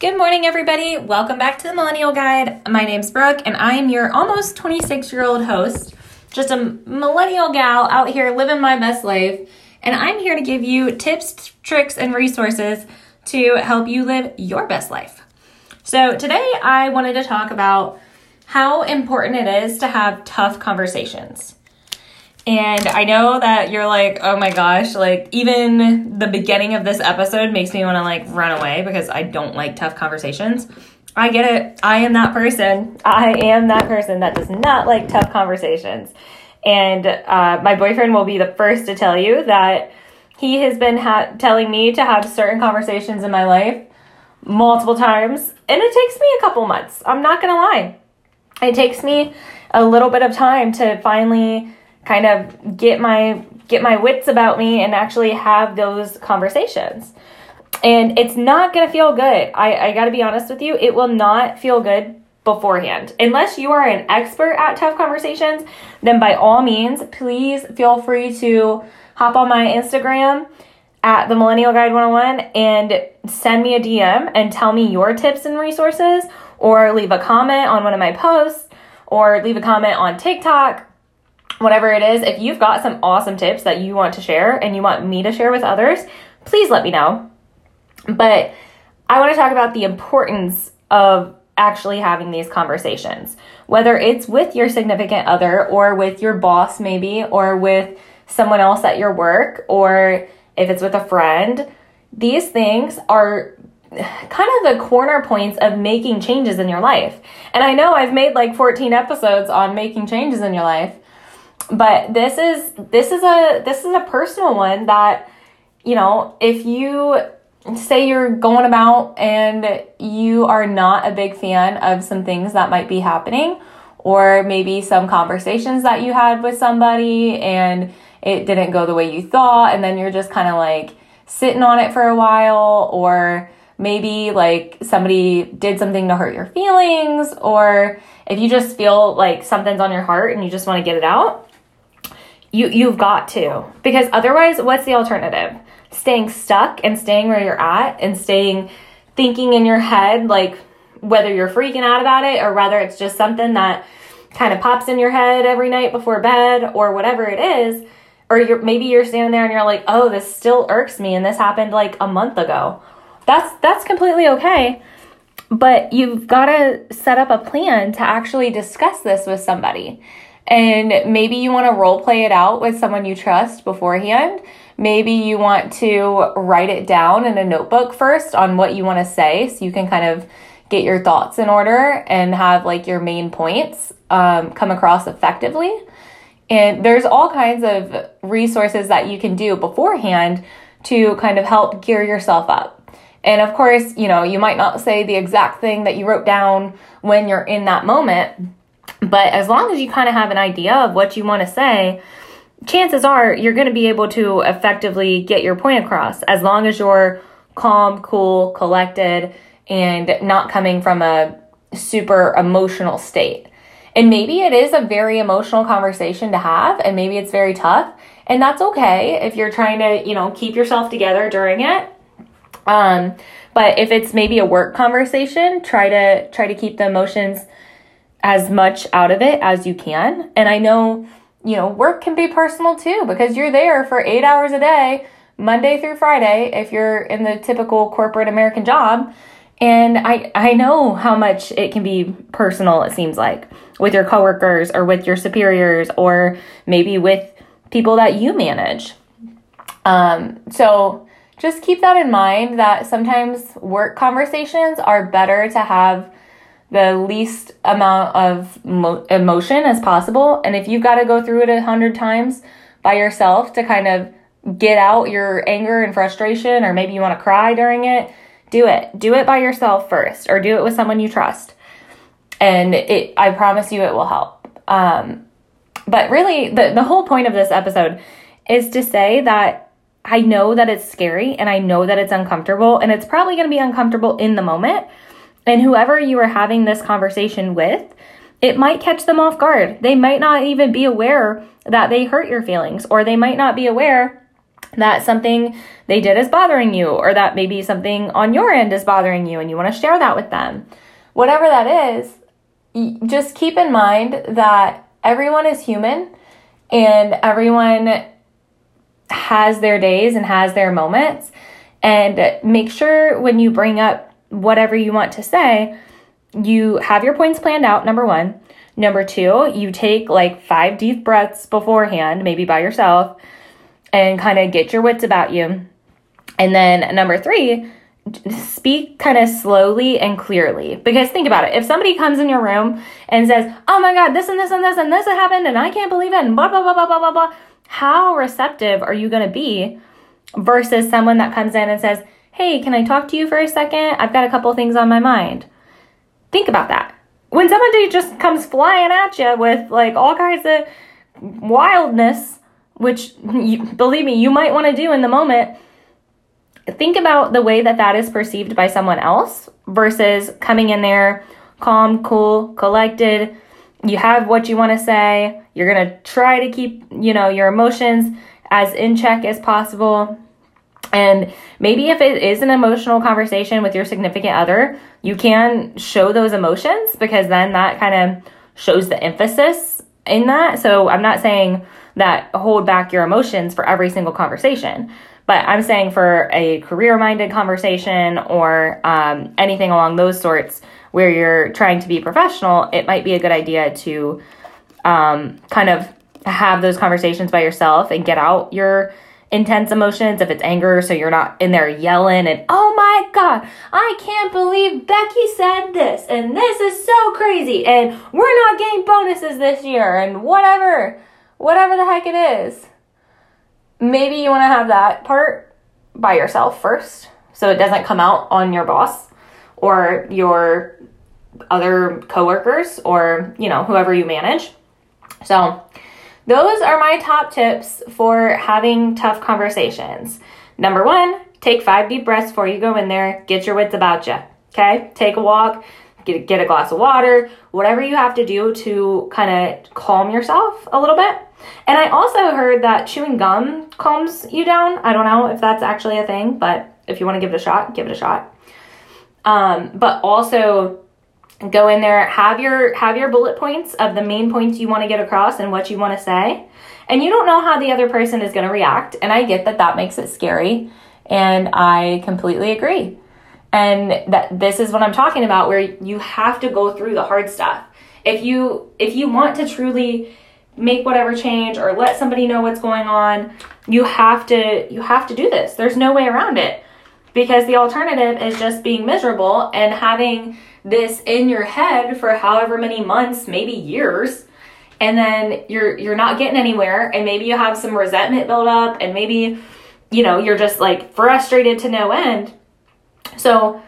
Good morning, everybody. Welcome back to the Millennial Guide. My name's Brooke, and I am your almost 26 year old host, just a millennial gal out here living my best life. And I'm here to give you tips, tricks, and resources to help you live your best life. So, today I wanted to talk about how important it is to have tough conversations. And I know that you're like, oh my gosh, like even the beginning of this episode makes me want to like run away because I don't like tough conversations. I get it. I am that person. I am that person that does not like tough conversations. And uh, my boyfriend will be the first to tell you that he has been ha- telling me to have certain conversations in my life multiple times. And it takes me a couple months. I'm not going to lie. It takes me a little bit of time to finally kind of get my get my wits about me and actually have those conversations. And it's not to feel good. I, I got to be honest with you, it will not feel good beforehand. Unless you are an expert at tough conversations, then by all means, please feel free to hop on my Instagram at the Millennial Guide 101 and send me a DM and tell me your tips and resources, or leave a comment on one of my posts, or leave a comment on TikTok whatever it is, if you've got some awesome tips that you want to share and you want me to share with others, please let me know. But I want to talk about the importance of actually having these conversations, whether it's with your significant other or with your boss, maybe, or with someone else at your work, or if it's with a friend. These things are kind of the corner points of making changes in your life. And I know I've made like 14 episodes on making changes in your life, but this is this is a this is a personal one that you know if you say you're going about and you are not a big fan of some things that might be happening or maybe some conversations that you had with somebody and it didn't go the way you thought and then you're just kind of like sitting on it for a while or maybe like somebody did something to hurt your feelings or if you just feel like something's on your heart and you just want to get it out you you've got to. Because otherwise what's the alternative? Staying stuck and staying where you're at and staying thinking in your head like whether you're freaking out about it or whether it's just something that kind of pops in your head every night before bed or whatever it is or you're maybe you're standing there and you're like oh this still irks me and this happened like a month ago. That's that's completely okay. But you've got to set up a plan to actually discuss this with somebody and maybe you want to role play it out with someone you trust beforehand. Maybe you want to write it down in a notebook first on what you want to say so you can kind of get your thoughts in order and have like your main points um, come across effectively. And there's all kinds of resources that you can do beforehand to kind of help gear yourself up. And of course, you know, you might not say the exact thing that you wrote down when you're in that moment, but as long as you kind of have an idea of what you want to say, chances are you're going to be able to effectively get your point across as long as you're calm, cool, collected, and not coming from a super emotional state. And maybe it is a very emotional conversation to have, and maybe it's very tough, and that's okay if you're trying to, you know, keep yourself together during it. Um, but if it's maybe a work conversation, try to try to keep the emotions as much out of it as you can. And I know, you know, work can be personal too because you're there for eight hours a day, Monday through Friday, if you're in the typical corporate American job. And I, I know how much it can be personal, it seems like, with your coworkers or with your superiors or maybe with people that you manage. Um, so just keep that in mind that sometimes work conversations are better to have the least amount of mo- emotion as possible. And if you've got to go through it a hundred times by yourself to kind of get out your anger and frustration, or maybe you want to cry during it, do it. Do it by yourself first, or do it with someone you trust. And it, I promise you, it will help. Um, but really, the, the whole point of this episode is to say that I know that it's scary and I know that it's uncomfortable, and it's probably going to be uncomfortable in the moment and whoever you are having this conversation with, it might catch them off guard. They might not even be aware that they hurt your feelings, or they might not be aware that something they did is bothering you, or that maybe something on your end is bothering you and you want to share that with them. Whatever that is, just keep in mind that everyone is human and everyone has their days and has their moments. And make sure when you bring up whatever you want to say, you have your points planned out, number one. Number two, you take like five deep breaths beforehand, maybe by yourself, and kind of get your wits about you. And then number three, speak kind of slowly and clearly. Because think about it. If somebody comes in your room and says, Oh my God, this and this and this and this happened and I can't believe it and blah, blah, blah, blah, blah, blah, blah, how receptive are you going to be versus someone that comes in and says, Hey, can I talk to you for a second? I've got a couple things on my mind. Think about that. When somebody just comes flying at you with like all kinds of wildness, which you, believe me, you might want to do in the moment, think about the way that that is perceived by someone else versus coming in there calm, cool, collected. You have what you want to say. You're going to try to keep, you know, your emotions as in check as possible. And maybe if it is an emotional conversation with your significant other, you can show those emotions because then that kind of shows the emphasis in that. So I'm not saying that hold back your emotions for every single conversation, but I'm saying for a career minded conversation or um, anything along those sorts where you're trying to be professional, it might be a good idea to um, kind of have those conversations by yourself and get out your intense emotions if it's anger so you're not in there yelling and oh my god i can't believe becky said this and this is so crazy and we're not getting bonuses this year and whatever whatever the heck it is. Maybe you want to have that part by yourself first so it doesn't come out on your boss or your other coworkers or you know whoever you manage. So those are my top tips for having tough conversations. Number one, take five deep breaths before you go in there. Get your wits about you. Okay? Take a walk, get, get a glass of water, whatever you have to do to kind of calm yourself a little bit. And I also heard that chewing gum calms you down. I don't know if that's actually a thing, but if you want to give it a shot, give it a shot. Um, but also go in there have your have your bullet points of the main points you want to get across and what you want to say. And you don't know how the other person is going to react and i get that that makes it scary and i completely agree. And that this is what i'm talking about where you have to go through the hard stuff. If you if you want to truly make whatever change or let somebody know what's going on you have to you have to do this. There's no way around it because the alternative is just being miserable and having this in your head for however many months, maybe years, and then you're you're not getting anywhere and maybe you have some resentment build up and maybe you know, you're just like frustrated to no end. So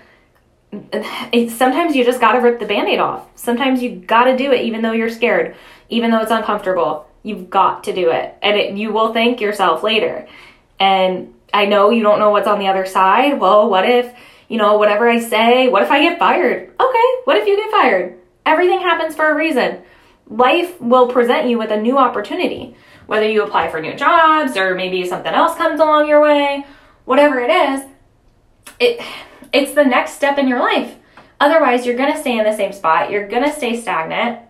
sometimes you just got to rip the band-aid off. Sometimes you got to do it even though you're scared, even though it's uncomfortable. You've got to do it. And it, you will thank yourself later. And I know you don't know what's on the other side. Well, what if you know, whatever I say, what if I get fired? Okay, what if you get fired? Everything happens for a reason. Life will present you with a new opportunity, whether you apply for new jobs or maybe something else comes along your way, whatever it is. It it's the next step in your life. Otherwise, you're going to stay in the same spot. You're going to stay stagnant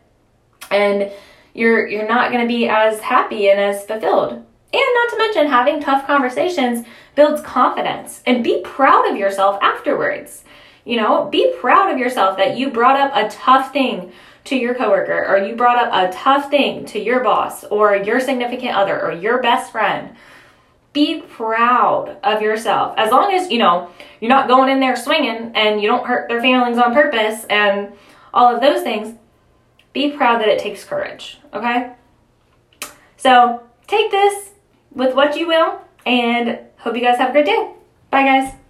and you're you're not going to be as happy and as fulfilled. And not to mention having tough conversations builds confidence and be proud of yourself afterwards. You know, be proud of yourself that you brought up a tough thing to your coworker or you brought up a tough thing to your boss or your significant other or your best friend. Be proud of yourself. As long as, you know, you're not going in there swinging and you don't hurt their feelings on purpose and all of those things, be proud that it takes courage, okay? So take this with what you will and Hope you guys have a great day. Bye, guys.